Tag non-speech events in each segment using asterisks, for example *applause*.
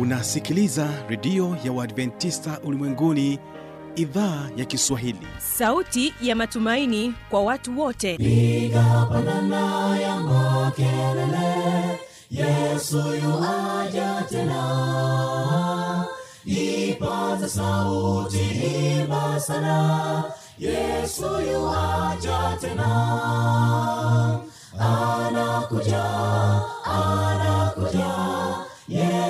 unasikiliza redio ya uadventista ulimwenguni idhaa ya kiswahili. Sauti ya matumaini kwa watu wote. Piga pandana ya makelele yesu yuaja tena. Ipaza sauti imba sana yesu yuaja tena. Anakuja anakuja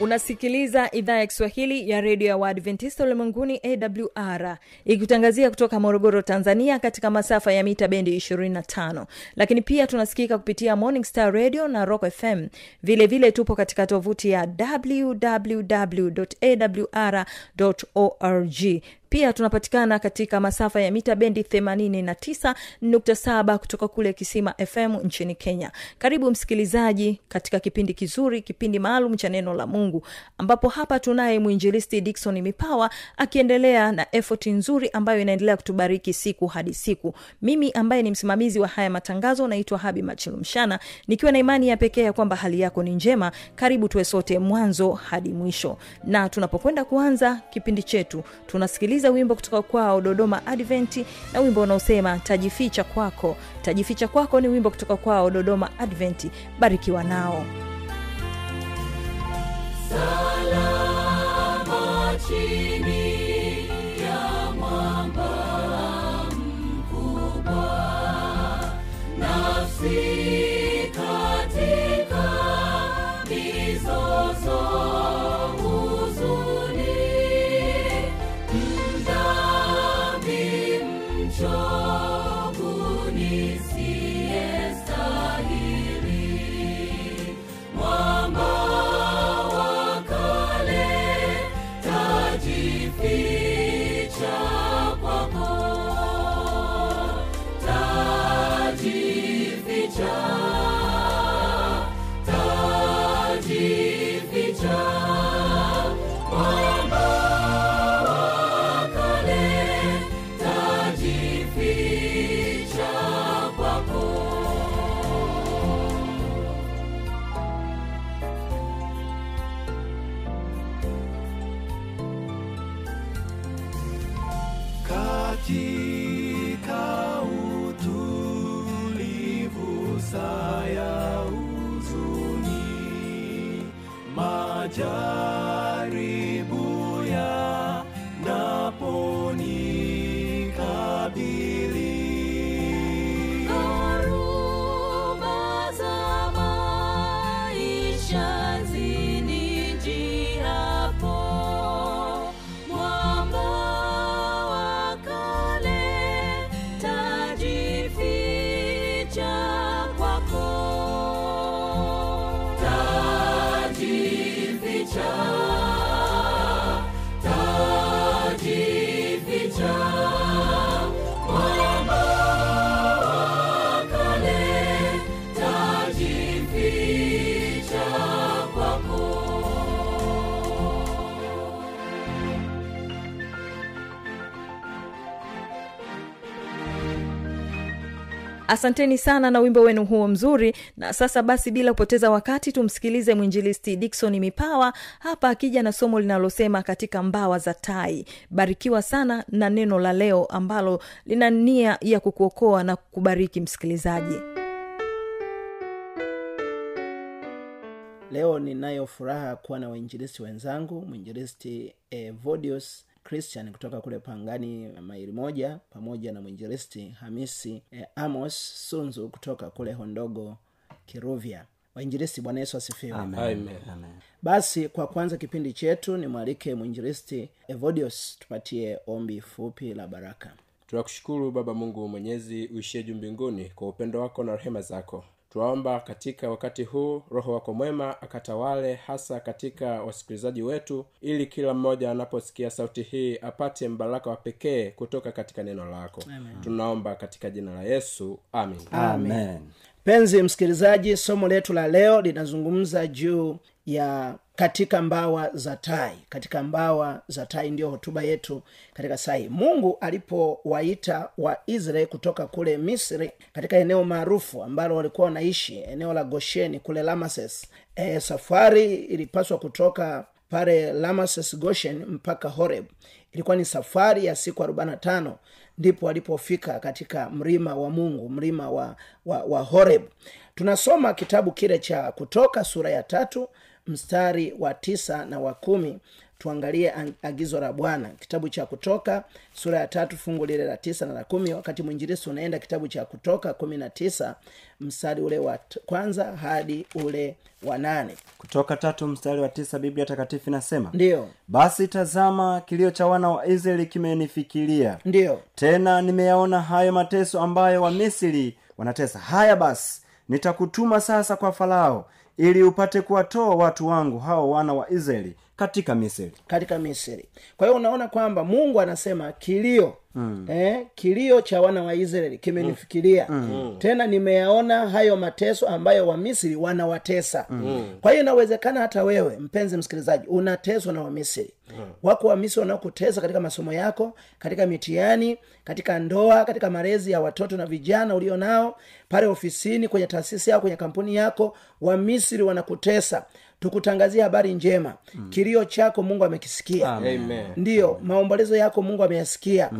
unasikiliza idhaa ya kiswahili ya redio ya waadventista ulimwenguni awr ikitangazia kutoka morogoro tanzania katika masafa ya mita bendi 25 lakini pia tunasikika kupitia morning star radio na rock fm vilevile vile tupo katika tovuti ya www awr org pia tunapatikana katika masafa ya mita bendi 89.7 kutoka kule kisima fm nchini kenya. Karibu msikilizaji katika kipindi kizuri kipindi maalum cha neno la mungu ambapo hapa tunaye mwinjilisti dikson mipawa akiendelea na efoti nzuri ambayo inaendelea kutubariki siku hadi siku. Mimi ambaye ni msimamizi wa haya matangazo naitwa habi machilumshana nikiwa na imani ya pekee ya kwamba hali yako ni njema. Karibu tuwe sote mwanzo hadi mwisho. Na tunapokwenda kuanza kipindi chetu tunasikiliza wimbo kutoka kwao dodoma adventi na wimbo unaosema tajificha kwako. Tajificha kwako ni wimbo kutoka kwao dodoma adventi barikiwa nao. Salama chini asanteni sana na wimbo wenu huo mzuri. Na sasa basi bila kupoteza wakati tumsikilize mwinjilisti dikson mipawa hapa akija na somo linalosema katika mbawa za tai. Barikiwa sana na neno la leo ambalo lina nia ya kukuokoa na kubariki msikilizaji. Leo ninayo furaha kuwa na wainjilisti wenzangu mwinjilisti eh, vodius christian kutoka kule pangani maili moja pamoja na mwinjilisti hamisi eh, amos sunzu kutoka kule hondogo kiruvya wainjilisti bwana yesu asifiwe. Basi kwa kwanza kipindi chetu nimwalike mwinjilisti evodius tupatie ombi fupi la baraka. Tunakushukuru baba mungu mwenyezi uishie juu mbinguni kwa upendo wako na rehema zako tunaomba katika wakati huu roho wako mwema akatawale hasa katika wasikilizaji wetu ili kila mmoja anaposikia sauti hii apate mbaraka wa pekee kutoka katika neno lako. Tunaomba katika jina la yesu amin. Amen mpenzi msikilizaji somo letu la leo linazungumza juu ya katika mbawa za tai. Katika mbawa za tai ndiyo hotuba yetu katika sahii mungu alipowaita waisraeli kutoka kule misri katika eneo maarufu ambalo walikuwa wanaishi eneo la gosheni kule lamases e, safari ilipaswa kutoka pale lamases goshen mpaka horeb. Ilikuwa ni safari ya siku 45 ndipo walipofika katika mlima wa mungu mlima wa, wa, wa horeb. Tunasoma kitabu kile cha kutoka sura ya tatu mstari wa tisa na wa kumi tuangalie agizo la bwana. Kitabu cha kutoka sura ya tatu fungu lile la tisa na la kumi. Wakati mwinjilisi unaenda kitabu cha kutoka kumi na tisa mstari ule wa t- kwanza hadi ule wa nane. Kutoka tatu mstari wa tisa biblia takatifu inasema ndiyo basi tazama kilio cha wana wa israeli kimenifikiria. Ndiyo tena nimeyaona hayo mateso ambayo wamisiri wanatesa. Haya basi nitakutuma sasa kwa farao ili upate kuwatoa watu wangu hao wana wa israeli katika misri. katika misri. Kwa hiyo unaona kwamba mungu anasema kilio mm. eh, kilio cha wana wa israeli kimenifikiria. Mm. tena nimeyaona hayo mateso ambayo wamisri wanawatesa. Mm. kwa hiyo inawezekana hata wewe mpenzi msikilizaji unateswa na wamisri mm. wako wamisri wanaokutesa katika masomo yako katika mitihani katika ndoa katika malezi ya watoto na vijana ulio nao pale ofisini kwenye taasisi yako kwenye kampuni yako wamisri wanakutesa tukutangazia habari njema. Mm. kilio chako mungu amekisikia. Amen. ndiyo maombolezo yako mungu ameyasikia.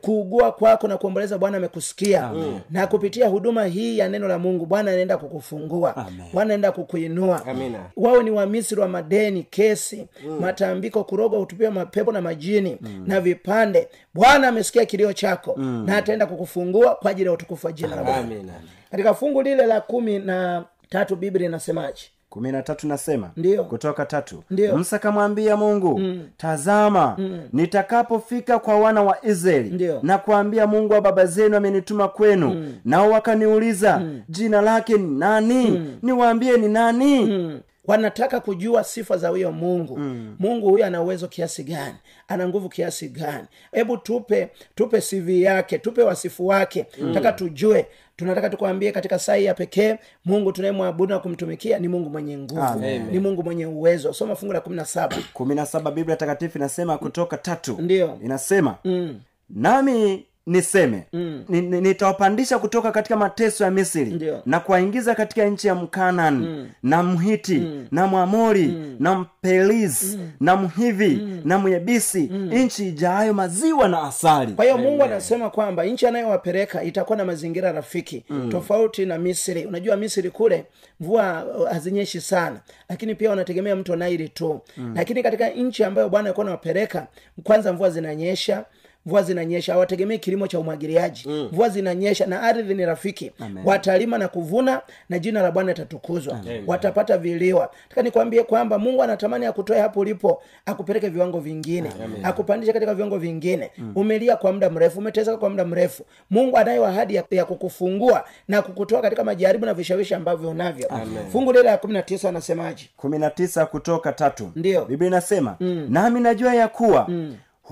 Kuugua kwako na kuomboleza bwana amekusikia. Na kupitia huduma hii ya neno la mungu bwana anaenda kukufungua. Bwana anaenda kukuinua. Amina. wawe ni wamisri wa madeni kesi mm. matambiko kurogwa utupia mapepo na majini mm. na vipande. Bwana amesikia kilio chako mm. na ataenda kukufungua kwa ajili ya utukufu wa jina la bwana. Katika fungu lile la kumi na tatu biblia inasemaje kumi na tatu nasema Ndiyo. kutoka tatu Ndiyo. musa kamwambia mungu mm. tazama mm. nitakapofika kwa wana wa israeli Ndiyo. na kuambia mungu wa baba zenu amenituma kwenu mm. nao wakaniuliza mm. jina lake ni nani mm. niwaambie ni nani mm. wanataka kujua sifa za huyo mungu mm. mungu huyo ana uwezo kiasi gani ana nguvu kiasi gani hebu tupe tupe cv yake tupe wasifu wake mm. taka tujue tunataka tukwambie katika saa hii ya pekee mungu tunayemwabudu na kumtumikia ni mungu mwenye nguvu ni mungu mwenye uwezo soma fungu la kumi na saba *clears throat* kumi na saba biblia takatifu inasema kutoka tatu Ndiyo. inasema mm. nami niseme Mm. ni- ni- nitawapandisha kutoka katika mateso ya misri Ndiyo. na kuwaingiza katika nchi ya mkanani na mhiti na mwamori na mpelizi na mhivi na myebisi nchi ijaayo maziwa na asali. Kwa hiyo mungu anasema kwamba nchi anayowapeleka itakuwa na mazingira rafiki mm. tofauti na misri. Unajua misri kule mvua hazinyeshi sana lakini pia wanategemea mto naili tu. Mm. lakini katika nchi ambayo bwana alikuwa anawapeleka kwanza mvua zinanyesha mvua zinanyesha hawategemei kilimo cha umwagiliaji. Mm. mvua zinanyesha na ardhi ni rafiki. Watalima na kuvuna na jina la bwana litatukuzwa. Watapata viliwa taka nikwambie kwamba mungu anatamani akutoe hapo ulipo akupeleke viwango vingine. Akupandishe katika viwango vingine. Mm. umelia kwa muda mrefu umeteseka kwa muda mrefu. Mungu anayo ahadi ya, ya kukufungua na kukutoa katika majaribu na vishawishi ambavyo unavyo. Fungu lile la kumi na tisa anasemaje? Kumi na tisa kutoka tatu. Ndio. Biblia inasema nami najua ya kuwa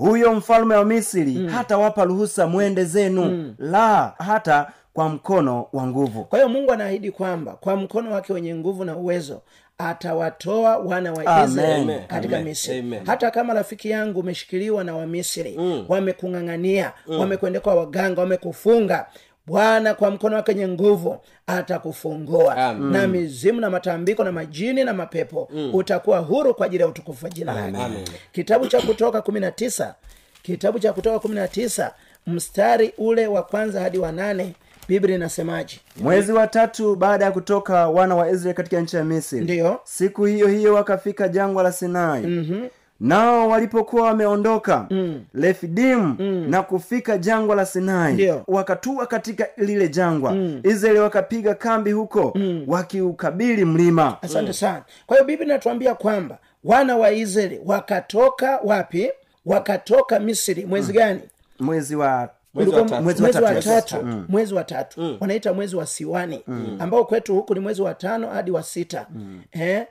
huyo mfalme wa misri hatawapa ruhusa mwende zenu la hata kwa mkono wa nguvu kwa hiyo mungu anaahidi kwamba kwa mkono wake wenye nguvu na uwezo atawatoa wana wa israeli katika Amen. misri Amen. hata kama rafiki yangu umeshikiliwa na wamisri mm. wamekung'ang'ania mm. wamekwendekwa waganga wamekufunga bwana kwa mkono wake wenye nguvu atakufungua na mizimu na matambiko na majini na mapepo mm. utakuwa huru kwa ajili ya utukufu wa jina lake. Kitabu cha kutoka kumi na tisa kitabu cha kutoka kumi na tisa mstari ule wa kwanza hadi wa nane biblia inasemaje? Mwezi wa tatu baada ya kutoka wana wa israeli katika nchi ya misri. Ndiyo. siku hiyo hiyo wakafika jangwa la sinai. Mm-hmm. Nao walipokuwa wameondoka mm. refidimu mm. na kufika jangwa la sinai Ndiyo. wakatua katika lile jangwa. Mm. israeli wakapiga kambi huko mm. wakiukabili mlima. Asante sana. Kwa hiyo biblia inatuambia kwamba wana wa israeli wakatoka wapi? Wakatoka misri. Mwezi gani? Mwezi wa Mwezi wa tatu. mwezi Mwezi wa tatu mwezi wa tatu. Wanaita mwezi wa siwani ambao kwetu huku ni mwezi wa tano hadi wa sita. Eh?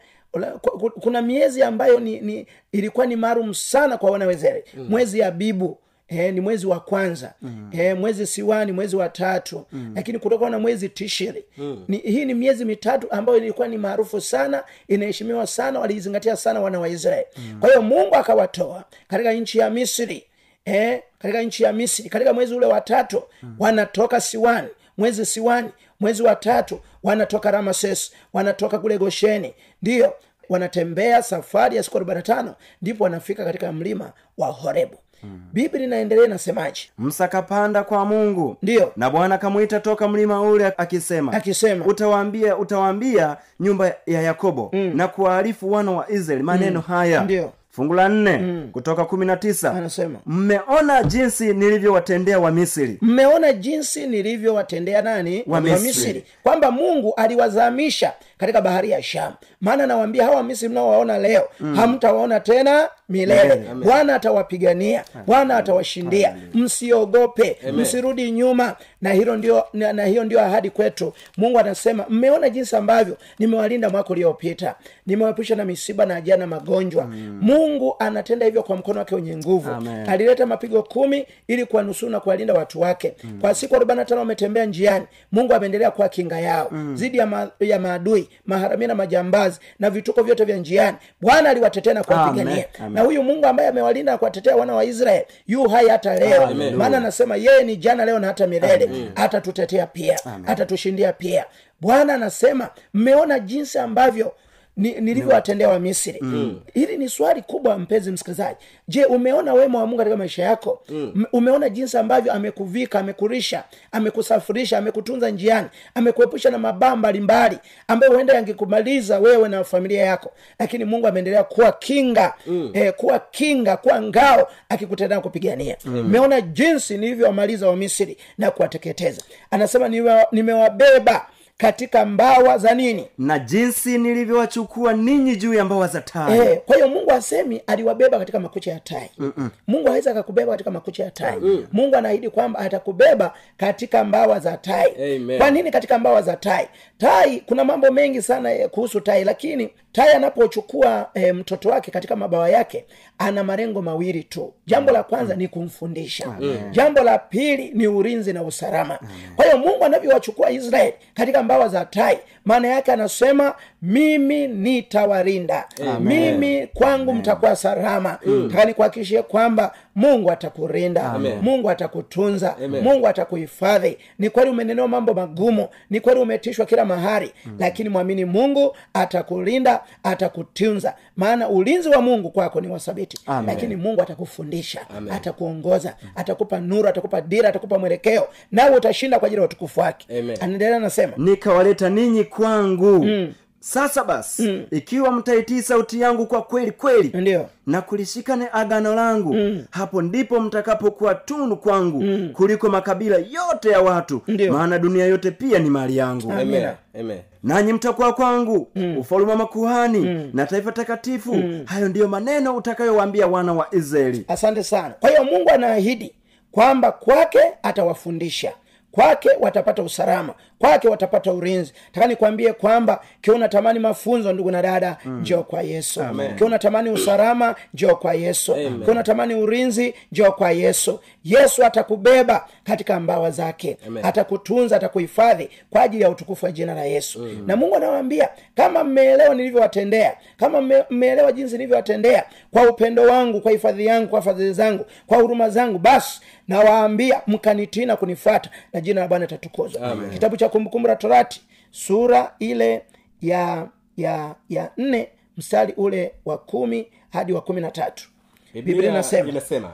Kuna miezi ambayo ni, ni ilikuwa ni maalum sana kwa wanawezere mwezi ya bibu Eh, ni mwezi wa kwanza mm. eh, mwezi siwani mwezi wa tatu mm. lakini kutokana na mwezi tishiri mm. ni, hii ni miezi mitatu ambayo ilikuwa ni maarufu sana inaheshimiwa sana waliizingatia sana wana waisraeli mm. kwa hiyo mungu akawatoa katika nchi ya misri eh, katika nchi ya misri katika mwezi ule wa tatu mm. wanatoka siwani mwezi siwani mwezi wa tatu wanatoka ramases wanatoka kule gosheni ndiyo wanatembea safari ya siku arobaini na tano ndipo wanafika katika mlima wa horebu hmm. biblia inaendelea inasemaje musa akapanda kwa mungu ndiyo na bwana akamwita toka mlima ule akisema akisema utawaambia utawaambia nyumba ya yakobo mm. na kuwaarifu wana wa israeli maneno mm. haya Ndiyo. Fungu la nne mm. kutoka kumi na tisa anasema mmeona jinsi nilivyowatendea wamisri mmeona jinsi nilivyowatendea nani Wa Misri. misri kwamba mungu aliwazamisha katika bahari ya shamu maana nawaambia hawa wamisiri mnaowaona leo mm. hamtawaona tena milele. Bwana atawapigania bwana atawashindia. Msiogope msirudi nyuma. Na hilo ndio na, na hiyo ndio ahadi kwetu. Mungu anasema mmeona jinsi ambavyo nimewalinda mwaka uliopita. Nimewaepusha na misiba na ajaa na magonjwa. Mm. mungu anatenda hivyo kwa mkono wake wenye nguvu. Alileta mapigo kumi ili kuwanusuru na kuwalinda watu wake. Mm. kwa siku arobaini na tano wametembea njiani. Mungu ameendelea kuwa kinga yao. Mm. zidi ya, ma, ya maadui maharamia na majambazi na vituko vyote vya njiani. Bwana aliwatetea na kuwapigania. Amen. Amen. Na huyu mungu ambaye amewalinda na kuwatetea wana wa israeli yu hai hata leo. Maana anasema yeye ni jana leo na hata milele. Atatutetea pia. Atatushindia pia. Bwana anasema mmeona jinsi ambavyo ni- nilivyowatendea wa misri mm. hili ni swali kubwa mpenzi msikilizaji. Je umeona wema wa mungu katika maisha yako? Mm. umeona jinsi ambavyo amekuvika amekurisha amekusafirisha amekutunza njiani amekuepusha na mabaa mbalimbali ambayo huenda yangekumaliza wewe na familia yako. Lakini mungu ameendelea kuwa kinga mm. eh, kuwa kinga kuwa ngao akikutendea kupigania. Mmeona jinsi nilivyowamaliza wa misri na kuwateketeza. Anasema "Nimewa- nimewabeba katika mbawa za nini? Na jinsi nilivyowachukua ninyi juu ya mbawa za tai. Eh, kwa hiyo mungu asemi aliwabeba katika makucha ya tai. Mm-mm. mungu awezi akakubeba katika makucha ya tai. Mm. mungu anaahidi kwamba atakubeba katika mbawa za tai. Amen. kwa nini katika mbawa za tai? Tai kuna mambo mengi sana eh, kuhusu tai lakini tai anapochukua e, mtoto wake katika mabawa yake ana malengo mawili tu. Jambo la kwanza ni kumfundisha. Jambo la pili ni ulinzi na usalama. Kwa hiyo mungu anavyowachukua israeli katika mbawa za tai. Maana yake anasema mimi nitawarinda. Mimi kwangu mtakuwa salama. Taka nikuhakikishie kwamba mungu atakurinda mungu atakutunza mungu atakuhifadhi. Ni kweli umenenewa mambo magumu ni kweli umetishwa kila mahali lakini mwamini mungu atakulinda atakutunza. Maana ulinzi wa mungu kwako ni wasabiti lakini mungu atakufundisha atakuongoza atakupa nuru atakupa dira atakupa mwelekeo nawe utashinda kwa ajili ya utukufu wake. Amen. anaendelea anasema nikawaleta ninyi kwangu. Mm. Sasa basi mm. ikiwa mtaitii sauti yangu kwa kweli kweli na kulishikane agano langu mm. hapo ndipo mtakapokuwa tunu kwangu mm. kuliko makabila yote ya watu Ndiyo. maana dunia yote pia ni mali yangu Amen. Amen. nanyi mtakuwa kwangu mm. ufalume wa makuhani mm. na taifa takatifu mm. hayo ndiyo maneno utakayowaambia wana wa israeli asante sana kwa hiyo mungu anaahidi kwamba kwake atawafundisha kwake watapata usalama kwake watapata urinzi taka nikwambie kwamba kiwa unatamani mafunzo ndugu na dada mm. njoo kwa yesu. Kiwa unatamani usalama njoo kwa yesu. Kiwa unatamani urinzi njoo kwa yesu. Yesu atakubeba katika mbawa zake. Amen. atakutunza atakuhifadhi kwa ajili ya utukufu wa jina la yesu. Mm. na mungu anawaambia kama mmeelewa nilivyowatendea kama mmeelewa jinsi nilivyowatendea kwa upendo wangu kwa hifadhi yangu kwa fadhili zangu kwa huruma zangu basi nawaambia mkanitii na kunifuata na jina la bwana itatukuzwa kitabu cha kumbukumbu la torati sura ile ya ya ya nne mstari ule wa kumi hadi wa kumi na tatu. Biblia inasema inasema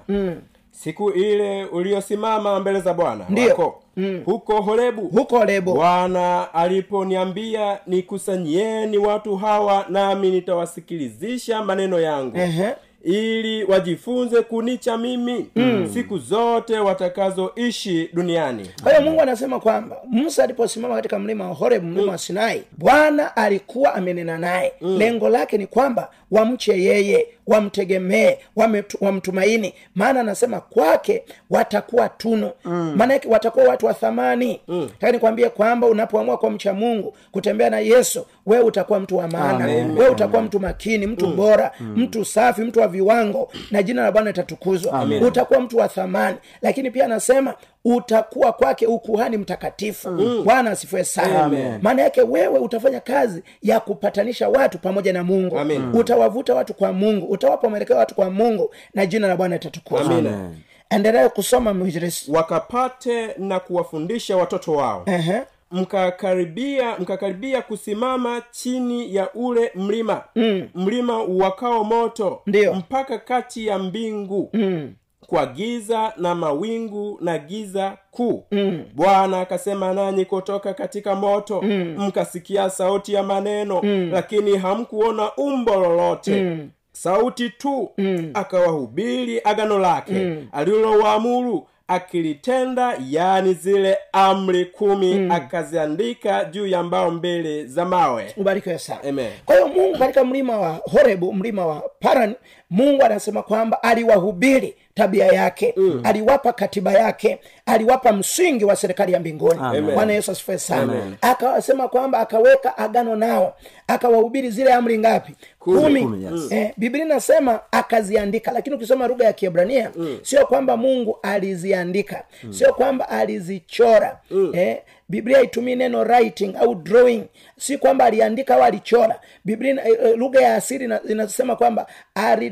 siku ile uliosimama mbele za bwana wako mm. huko horebu. Huko horebu. Bwana aliponiambia nikusanyieni watu hawa nami nitawasikilizisha maneno yangu. Ehe. Ili wajifunze kunicha mimi siku zote watakazoishi duniani. Kwa hiyo mungu anasema kwamba musa aliposimama katika mlima wa horeb mlima wa sinai bwana alikuwa amenena naye. Lengo lake ni kwamba wamche yeye wamtegemee wamtumaini. Maana anasema kwake watakuwa tunu. Maana yake watakuwa watu wa thamani. Mm. nikwambie kwamba unapoamua kwa mcha mungu kutembea na yesu wewe utakuwa mtu wa maana. Wee wewe utakuwa mtu makini mtu bora mtu safi mtu wa viwango na jina la bwana litatukuzwa. Utakuwa mtu wa thamani. Lakini pia anasema utakuwa kwake ukuhani mtakatifu. Bwana asifiwe sana. Maana yake wewe utafanya kazi ya kupatanisha watu pamoja na mungu. Amen. utawavuta watu kwa mungu. Utawapa mwelekeo watu kwa mungu na jina la bwana itatukuzwa endelea kusoma mwinjilisi wakapate na kuwafundisha watoto wao. Ehe. mkakaribia mkakaribia kusimama chini ya ule mlima. Mm. mlima uwakao moto. Ndiyo. mpaka kati ya mbingu. Mm. Kwa giza na mawingu na giza kuu mm. bwana akasema nanyi kutoka katika moto mm. mkasikia sauti ya maneno mm. lakini hamkuona umbo lolote mm sauti tu mm. akawahubiri agano lake mm. alilowaamuru akilitenda yani zile amri kumi mm. akaziandika juu ya mbao mbili za mawe ubarikiwe sana kwa hiyo mungu katika mlima wa horebu mlima wa paran mungu anasema kwamba aliwahubiri tabia yake mm. aliwapa katiba yake aliwapa msingi wa serikali ya mbinguni bwana yesu asifiwe sana akawasema kwamba akaweka agano nao akawahubiri zile amri ngapi kumi, Kumi, yes. eh, biblia inasema akaziandika lakini ukisoma lugha ya kiebrania mm. sio kwamba mungu aliziandika mm. sio kwamba alizichora mm. eh, biblia itumii neno writing au drawing si kwamba aliandika au alichora biblia eh, eh, lugha ya asiri inasema kwamba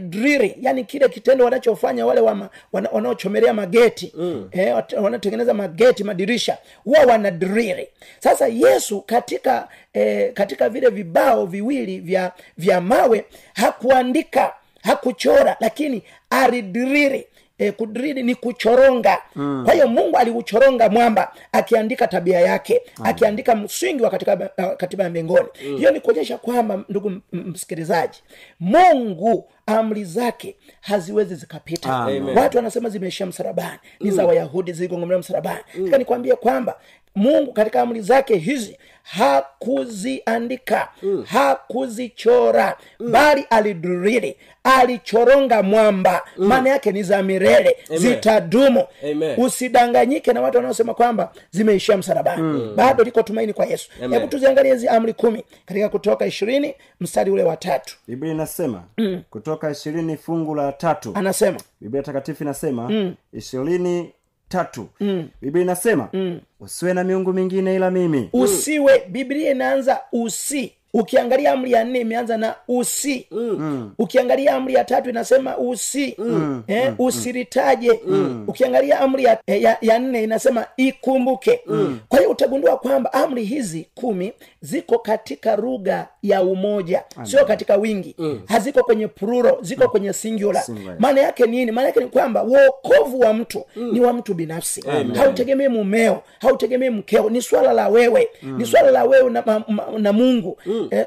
alidriri yani kile kitendo wanachofanya wale wama- wana- wanaochomelea mageti mm. eh, wanatengeneza mageti madirisha huwa wanadriri sasa yesu katika eh, katika vile vibao viwili vya vya mawe hakuandika hakuchora lakini alidriri E, kudrili ni kuchoronga mm. kwa hiyo mungu aliuchoronga mwamba akiandika tabia yake mm. akiandika msingi wa katika uh, katiba ya mbinguni mm. hiyo ni kuonyesha kwamba ndugu msikilizaji mungu amri zake haziwezi zikapita. Watu wanasema zimeishia msalabani. Ni za wayahudi ziligongomewa msalabani. Mm. nikwambie kwamba mungu katika amri zake hizi hakuziandika mm. hakuzichora mm. bali aliduriri alichoronga mwamba. Maana yake ni za milele zitadumu. Amen. usidanganyike na watu wanaosema kwamba zimeishia msalabani. Mm. bado liko tumaini kwa yesu. Hebu tuziangalie hizi amri kumi katika kutoka ishirini mstari ule wa tatu. Biblia inasema mm. kutoka ishirini fungu la tatu. Anasema. Biblia takatifu inasema ishirini tatu mm. biblia inasema mm. usiwe na miungu mingine ila mimi usiwe biblia inaanza usi ukiangalia amri ya nne imeanza na usi. Mm. ukiangalia amri ya tatu inasema usi. Mm. eh, mm. usiritaje. Mm. ukiangalia amri ya, ya, ya nne inasema ikumbuke. Mm. kwa hiyo utagundua kwamba amri hizi kumi ziko katika lugha ya umoja. Sio katika wingi. Mm. haziko kwenye pluro ziko kwenye singular. Maana yake nini? Maana yake ni kwamba uokovu wa mtu mm. ni wa mtu binafsi. Hautegemee mumeo hautegemee mkeo. Ni swala la wewe. Mm. ni swala la wewe na, ma, ma, na mungu. Mm. Eh,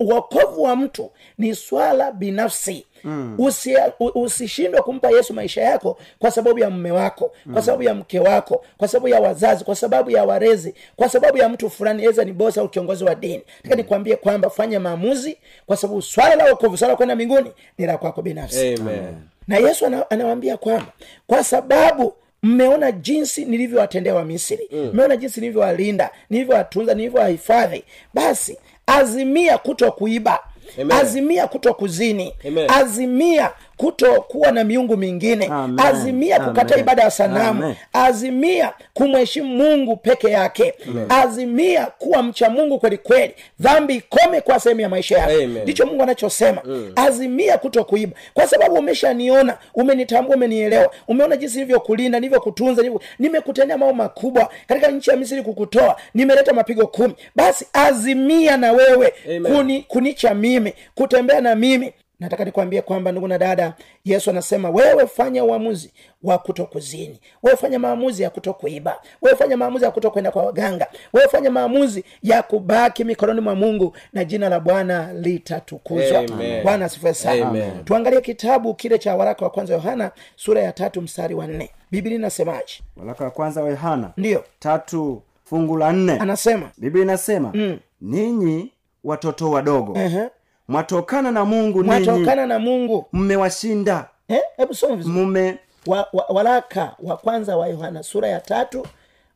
uokovu wa mtu ni swala binafsi Mm. Usi, usishindwe kumpa yesu maisha yako kwa sababu ya mme wako mm. kwa sababu ya mke wako kwa sababu ya wazazi kwa sababu ya warezi kwa sababu ya mtu fulani eza ni bosi au kiongozi wa dini taka nikwambie kwamba fanya maamuzi kwa sababu swala la uokovu swala kwenda mbinguni ni la kwako binafsi Amen. na yesu anawambia kwamba kwa sababu mmeona jinsi nilivyowatendea wa misri mmeona jinsi nilivyowalinda nilivyowatunza nilivyowahifadhi basi azimia kuto kuiba Amen. azimia kuto kuzini Amen. azimia kuto kuwa na miungu mingine. Amen. azimia kukataa ibada ya sanamu. Amen. azimia kumheshimu mungu peke yake. Azimia kuwa mcha mungu kweli kweli. Dhambi ikome kwa sehemu ya maisha yako. Ndicho mungu anachosema. Mm. azimia kuto kuiba kwa sababu umeshaniona umenitambua umenielewa. Umeona jinsi nilivyokulinda nilivyokutunza nimekutendea mambo makubwa katika nchi ya misri kukutoa. Nimeleta mapigo kumi. Basi azimia na wewe Amen. kuni, kunicha mimi kutembea na mimi nataka nikwambie kwamba ndugu na dada yesu anasema wewe fanya uamuzi wa kutokuzini. Wewe fanya maamuzi ya kutokuiba. Wewe fanya maamuzi ya kutokwenda kwa waganga. Wewe fanya maamuzi ya kubaki mikononi mwa mungu na jina la bwana litatukuzwa. Bwana sana. Tuangalie kitabu kile cha waraka wa kwanza yohana sura ya tatu mstari wa nne. Biblia inasemaje? Waraka wa kwanza wa yohana ndiyo. tatu fungu la nne. Anasema. Biblia inasema mm. ninyi watoto wadogo Ehe. Mwatokana na mungu mwatokana na mungu. Mmewashinda. Eh, hebu soma vizuri. Mume. Wa, wa, waraka wa kwanza wa yohana sura ya tatu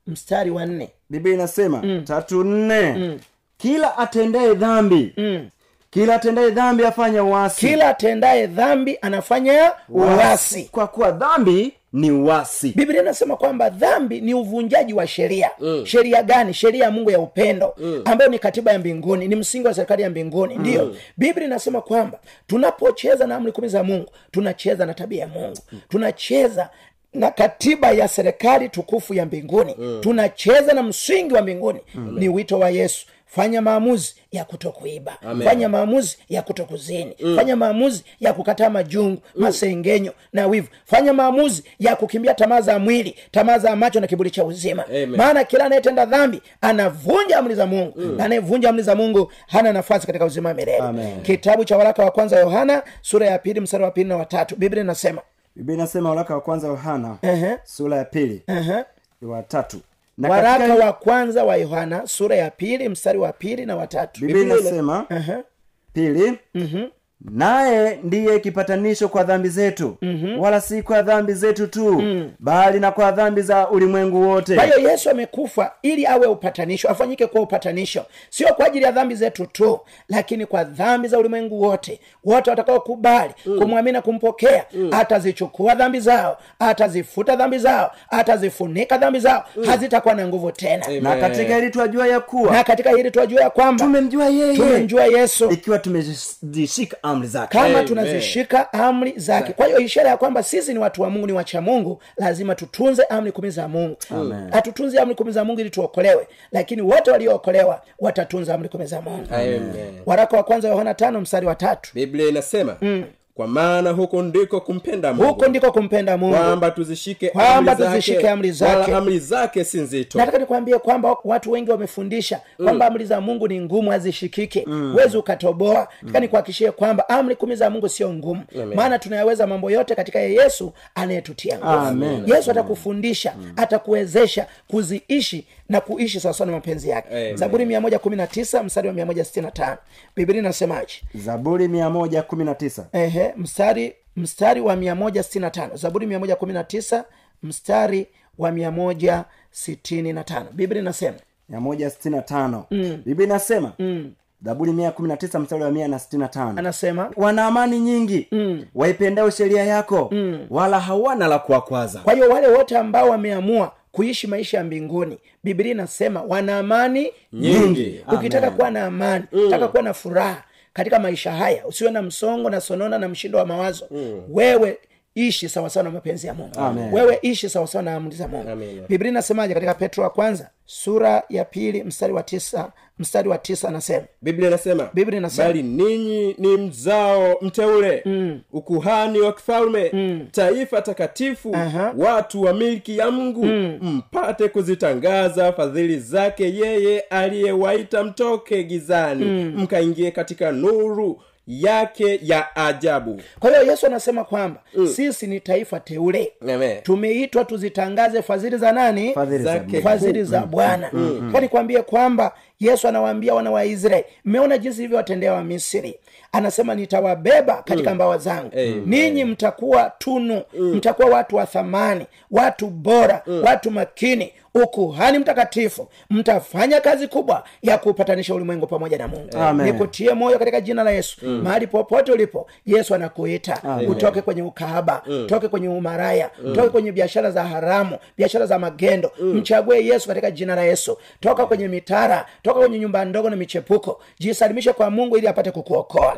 mstari wa nne. Biblia inasema mm. tatu nne. Mm. kila atendaye dhambi mm. kila atendaye dhambi afanya uasi. Kila atendaye dhambi anafanya uasi. Kwa kuwa dhambi ni uasi biblia inasema kwamba dhambi ni uvunjaji wa sheria mm. sheria gani sheria ya mungu ya upendo mm. ambayo ni katiba ya mbinguni ni msingi wa serikali ya mbinguni mm. ndiyo biblia inasema kwamba tunapocheza na amri kumi za mungu tunacheza na tabia ya mungu mm. tunacheza na katiba ya serikali tukufu ya mbinguni mm. tunacheza na msingi wa mbinguni mm. ni wito wa yesu fanya maamuzi ya kutokuiba fanya maamuzi ya kutokuzini mm. fanya maamuzi ya kukataa majungu mm. masengenyo na wivu fanya maamuzi ya kukimbia tamaa za mwili tamaa za macho na kiburi cha uzima Amen. maana kila anayetenda dhambi anavunja amri za mungu mm. na anayevunja amri za mungu hana nafasi katika uzima wa milele kitabu cha waraka wa kwanza yohana sura ya pili mstari wa pili na watatu biblia inasema biblia inasema waraka wa kwanza yohana uh-huh. sura ya pili uh-huh. wa tatu na waraka katika- wa kwanza wa yohana sura ya pili mstari wa pili na watatu biblia Biblia- uh-huh. pili naye ndiye kipatanisho kwa dhambi zetu mm-hmm. wala si kwa dhambi zetu tu mm. bali na kwa dhambi za ulimwengu wote kwa hiyo yesu amekufa ili awe upatanisho afanyike kuwa upatanisho sio kwa ajili ya dhambi zetu tu lakini kwa dhambi za ulimwengu wote wote watakaokubali mm. kumwamini na kumpokea mm. atazichukua dhambi zao atazifuta dhambi zao atazifunika dhambi zao mm. hazitakuwa na nguvu tena Amen. na katika hili twajua ya kuwa na katika hili tunajua ya kwamba tumemjua yeye tumemjua yesu ikiwa tumezishika amri zake. Kama tunazishika amri zake. Kwa hiyo ishara ya kwamba sisi ni watu wa mungu ni wacha mungu lazima tutunze amri kumi za mungu. Hatutunzi amri kumi za mungu ili tuokolewe lakini wote waliookolewa watatunza amri kumi za mungu. Amen. waraka wa kwanza yohana tano mstari wa tatu. Biblia inasema kwa maana huko ndiko kumpenda mungu. Huko ndiko kumpenda mungu. Kwamba tuzishike Kwamba tuzishike amri zake. wala amri zake si nzito. Nataka nikwambie kwamba watu wengi wamefundisha kwamba amri za mungu ni ngumu hazishikike huwezi ukatoboa. Taka nikuhakishie kwamba amri kumi za mungu sio ngumu. Maana tunayaweza mambo yote katika ye yesu anayetutia nguvu. Yesu atakufundisha atakuwezesha kuziishi na kuishi sawasawa na mapenzi yake. Amen. zaburi mia moja kumi na tisa mstari wa mia moja sitini na tano. Biblia inasemaje? Zaburi mia moja kumi na tisa. Ehe mstari mstari wa mia moja sitini na tano. Zaburi mia moja kumi na tisa mstari wa mia moja sitini na tano. Biblia inasema mia moja sitini na tano. Biblia inasema zaburi mia kumi na tisa mstari wa mia na sitini na tano. Anasema wana amani nyingi mm. waipendao sheria yako mm. wala hawana la kuwakwaza. Kwa hiyo wale wote ambao wameamua kuishi maisha ya mbinguni biblia inasema wana amani Nyingi. ukitaka kuwa na amani ukitaka kuwa na furaha katika maisha haya usiwe na msongo na sonona na mshindo wa mawazo. Wewe ishi sawasawa na mapenzi ya mungu Amen. wewe ishi sawasawa na amri za mungu Amen. biblia inasemaje katika petro wa kwanza sura ya pili mstari wa tisa mstari wa tisa anasema biblia inasema Biblia inasema. bali ninyi ni mzao mteule mm. ukuhani wa kifalme mm. taifa takatifu Aha. watu wa milki ya mungu mm. mpate kuzitangaza fadhili zake yeye aliyewaita mtoke gizani mm. mkaingie katika nuru yake ya ajabu. Kwa hiyo yesu anasema kwamba sisi ni taifa teule. Tumeitwa tuzitangaze fadhili za nani? Fadhili za za bwana. Mm. nikwambie kwamba yesu anawaambia wana wa israeli mmeona jinsi ilivyowatendea wa misri? Anasema nitawabeba katika mbawa zangu. Ninyi mtakuwa tunu. Mtakuwa watu wa thamani watu bora watu makini ukuhani mtakatifu mtafanya kazi kubwa ya kupatanisha ulimwengu pamoja na mungu. Amen. nikutie moyo katika jina la yesu. Mahali popote ulipo yesu anakuita. Utoke kwenye ukahaba toke kwenye umaraya toke kwenye biashara za haramu biashara za magendo. Mchague yesu katika jina la yesu. Toka kwenye mitara toka kwenye nyumba ndogo na michepuko. Jisalimishe kwa mungu ili apate kukuokoa.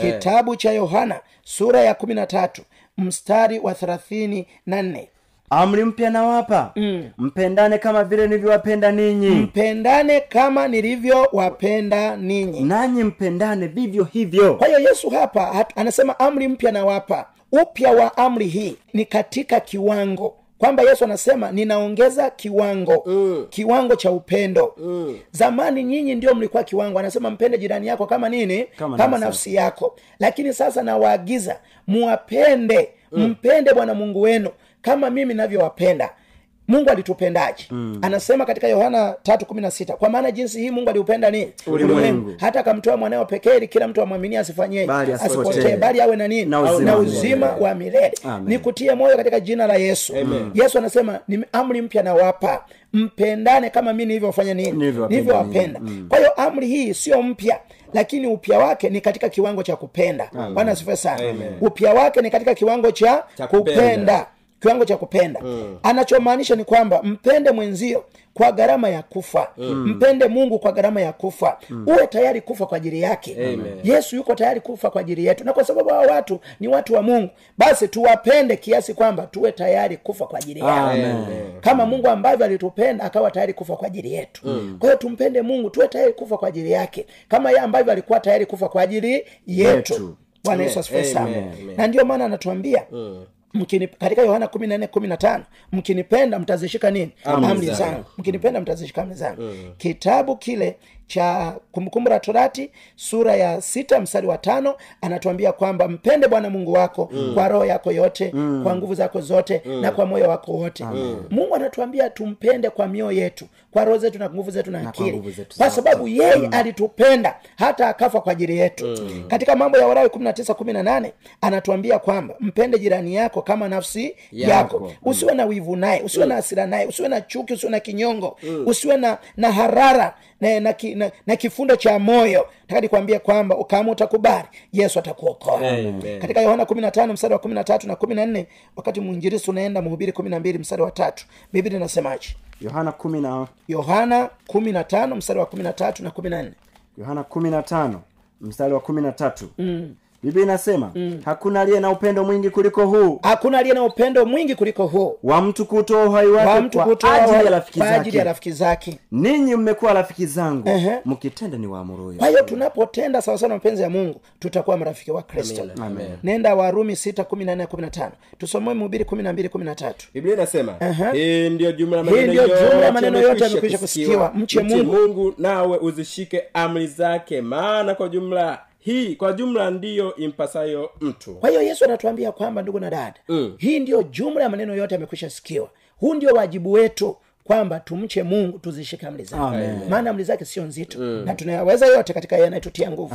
Kitabu cha yohana sura ya kumi na tatu mstari wa thelathini na nne amri mpya nawapa. Mm. mpendane kama vile nilivyowapenda ninyi. Mpendane kama nilivyowapenda ninyi. Nanyi mpendane vivyo hivyo. Kwa hiyo yesu hapa hat, anasema amri mpya nawapa. Upya wa amri hii ni katika kiwango. Kwamba yesu anasema ninaongeza kiwango. Mm. kiwango cha upendo. Mm. zamani nyinyi ndio mlikuwa kiwango. Anasema mpende jirani yako kama nini? Kama kama nafsi. nafsi yako. Lakini sasa nawaagiza muwapende. Mm. mpende bwana mungu wenu kama mimi navyowapenda mungu alitupendaje? Mm. anasema katika yohana tatu kumi na sita kwa maana jinsi hii mungu aliupenda nini Ulimwengu. hata akamtoa mwanawe pekee ili kila mtu amwaminie asifanyeje asipotee. bali awe na nini? Na uzima na uzima wa milele. Nikutie moyo katika jina la yesu. Amen. yesu anasema ni amri mpya nawapa. Mpendane kama mi nilivyofanya nini Nilivyowapenda. Mm. kwa hiyo amri hii sio mpya lakini upya wake ni katika kiwango cha kupenda. Bwana asifiwe sana. Upya wake ni katika kiwango cha, Cha kupenda. kupenda kiwango cha kupenda. Mm. anachomaanisha ni kwamba mpende mwenzio kwa gharama ya kufa. Mm. mpende mungu kwa gharama ya kufa. Mm. uwe tayari kufa kwa ajili yake. Amen. yesu yuko tayari kufa kwa ajili yetu. Na kwa sababu hawa watu ni watu wa mungu basi tuwapende kiasi kwamba tuwe tayari kufa kwa ajili yao. Kama mungu ambavyo alitupenda akawa tayari kufa kwa ajili yetu. Mm. kwa hiyo tumpende mungu tuwe tayari kufa kwa ajili yake. Kama yeye ambavyo alikuwa tayari kufa kwa ajili yetu. Bwana yesu asifiwe sana. Na ndio maana anatuambia mkini katika yohana kumi na nne kumi na tano mkinipenda mtazishika nini? Amri zangu. mkinipenda mtazishika amri zangu. Kitabu kile cha kumbukumbu la torati sura ya sita mstari wa tano anatuambia kwamba mpende bwana mungu wako mm. kwa roho yako yote mm. kwa nguvu zako zote mm. na kwa moyo wako wote mm. mungu anatuambia tumpende kwa mioyo yetu kwa roho zetu na nguvu zetu na akili kwa sababu yeye alitupenda hata akafa kwa ajili yetu mm. katika mambo ya warawi kumi na tisa kumi na nane anatuambia kwamba mpende jirani yako kama nafsi yako, Yako. usiwe na wivu naye usiwe na hasira naye usiwe na chuki usiwe na kinyongo usiwe na na harara na, na, ki- na, na kifundo cha moyo. Taka nikwambie kwamba kama utakubali yesu atakuokoa. Katika yohana kumi na tano mstari wa kumi na tatu na kumi na nne wakati mwinjirisi unaenda mhubiri kumi na mbili mstari wa tatu biblia inasemaje? Yohana kumi na yohana kumi na tano mstari wa kumi na tatu na kumi na nne. Yohana kumi na tano mstari wa kumi na tatu. Mm. Biblia inasema mm. hakuna aliye na upendo mwingi kuliko huu. Hakuna aliye na upendo mwingi kuliko huu. Wa mtu kutoa uhai wa wake kwa ajili ya rafiki kwa ajili ya zake. rafiki zake. Ninyi mmekuwa rafiki zangu. Ehe. mkitenda ni waamuruyo kwa hiyo tunapotenda sawasawa na mapenzi ya mungu tutakuwa marafiki wa kristo. Nenda warumi sita kumi na nne kumi na tano. Tusomoe mhubiri kumi na mbili kumi na tatu. Biblia inasema hii ndiyo jumla ya Hii ndiyo jumla ya yote maneno yote yamekwisha kusikiwa. Mche Mungu. mungu nawe uzishike amri zake. Maana kwa jumla hii kwa jumla ndiyo impasayo mtu. Kwa hiyo yesu anatuambia kwamba ndugu na dada mm. hii ndiyo jumla ya maneno yote amekwisha sikiwa. Huu ndio wajibu wetu kwamba tumche mungu tuzishike amri zake. Maana amri zake sio nzito. Mm. na tunayaweza yote katika yeye anayetutia nguvu.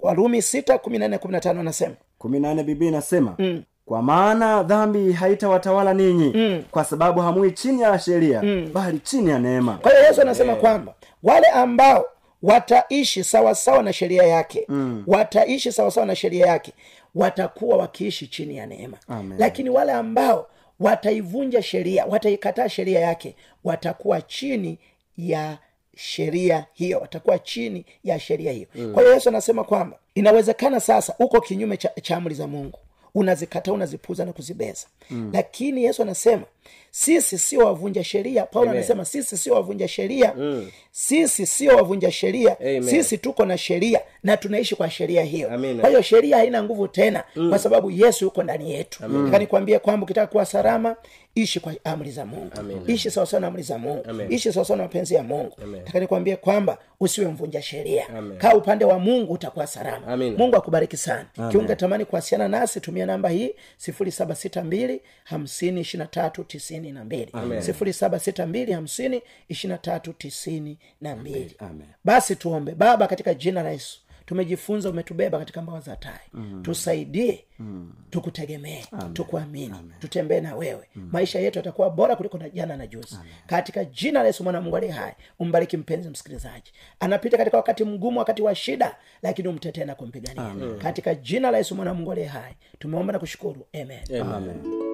Warumi sita kumi na nne kumi na tano anasema kumi na nne biblia inasema mm. kwa maana dhambi haitawatawala ninyi mm. kwa sababu hamui chini ya sheria mm. bali chini ya neema. Kwa hiyo yesu anasema kwamba wale ambao wataishi sawasawa na sheria yake mm. wataishi sawasawa na sheria yake watakuwa wakiishi chini ya neema Amen. lakini wale ambao wataivunja sheria wataikataa sheria yake watakuwa chini ya sheria hiyo watakuwa chini ya sheria hiyo mm. kwa hiyo yesu anasema kwamba inawezekana sasa uko kinyume cha, amri za mungu unazikataa unazipuza na kuzibeza mm. lakini yesu anasema sisi sio wavunja sheria. Paulo anasema sisi sio wavunja sheria. Mm. sisi sio wavunja sheria. Sisi tuko na sheria na tunaishi kwa sheria hiyo. Kwa hiyo sheria haina nguvu tena mm. kwa sababu yesu yuko ndani yetu. Kanikwambia kwamba ukitaka kuwa salama ishi kwa amri za mungu. Amen. ishi sawasawa na amri za mungu. Amen. ishi sawasawa na mapenzi ya mungu. Taka nikwambie kwamba usiwe mvunja sheria. Kaa upande wa mungu utakuwa salama. Mungu akubariki sana. Kiunga tamani kuwasiliana nasi tumia namba hii sifuri saba sita mbili hamsini ishiri na tatu tisini na mbili. Sifuri saba sita mbili hamsini ishiri na tatu tisini na mbili. Basi tuombe. Baba katika jina la yesu tumejifunza umetubeba katika mbawa za tai. Mm. tusaidie. Mm. tukutegemee. Tukuamini. Tutembee na wewe. Mm. maisha yetu yatakuwa bora kuliko na jana na juzi. Amen. katika jina la yesu mwana mungu aliye hai umbariki mpenzi msikilizaji. Anapita katika wakati mgumu wakati wa shida lakini umtetee na kumpigania. Katika jina la yesu mwana mungu aliye hai tumeomba na kushukuru. Amen, Amen.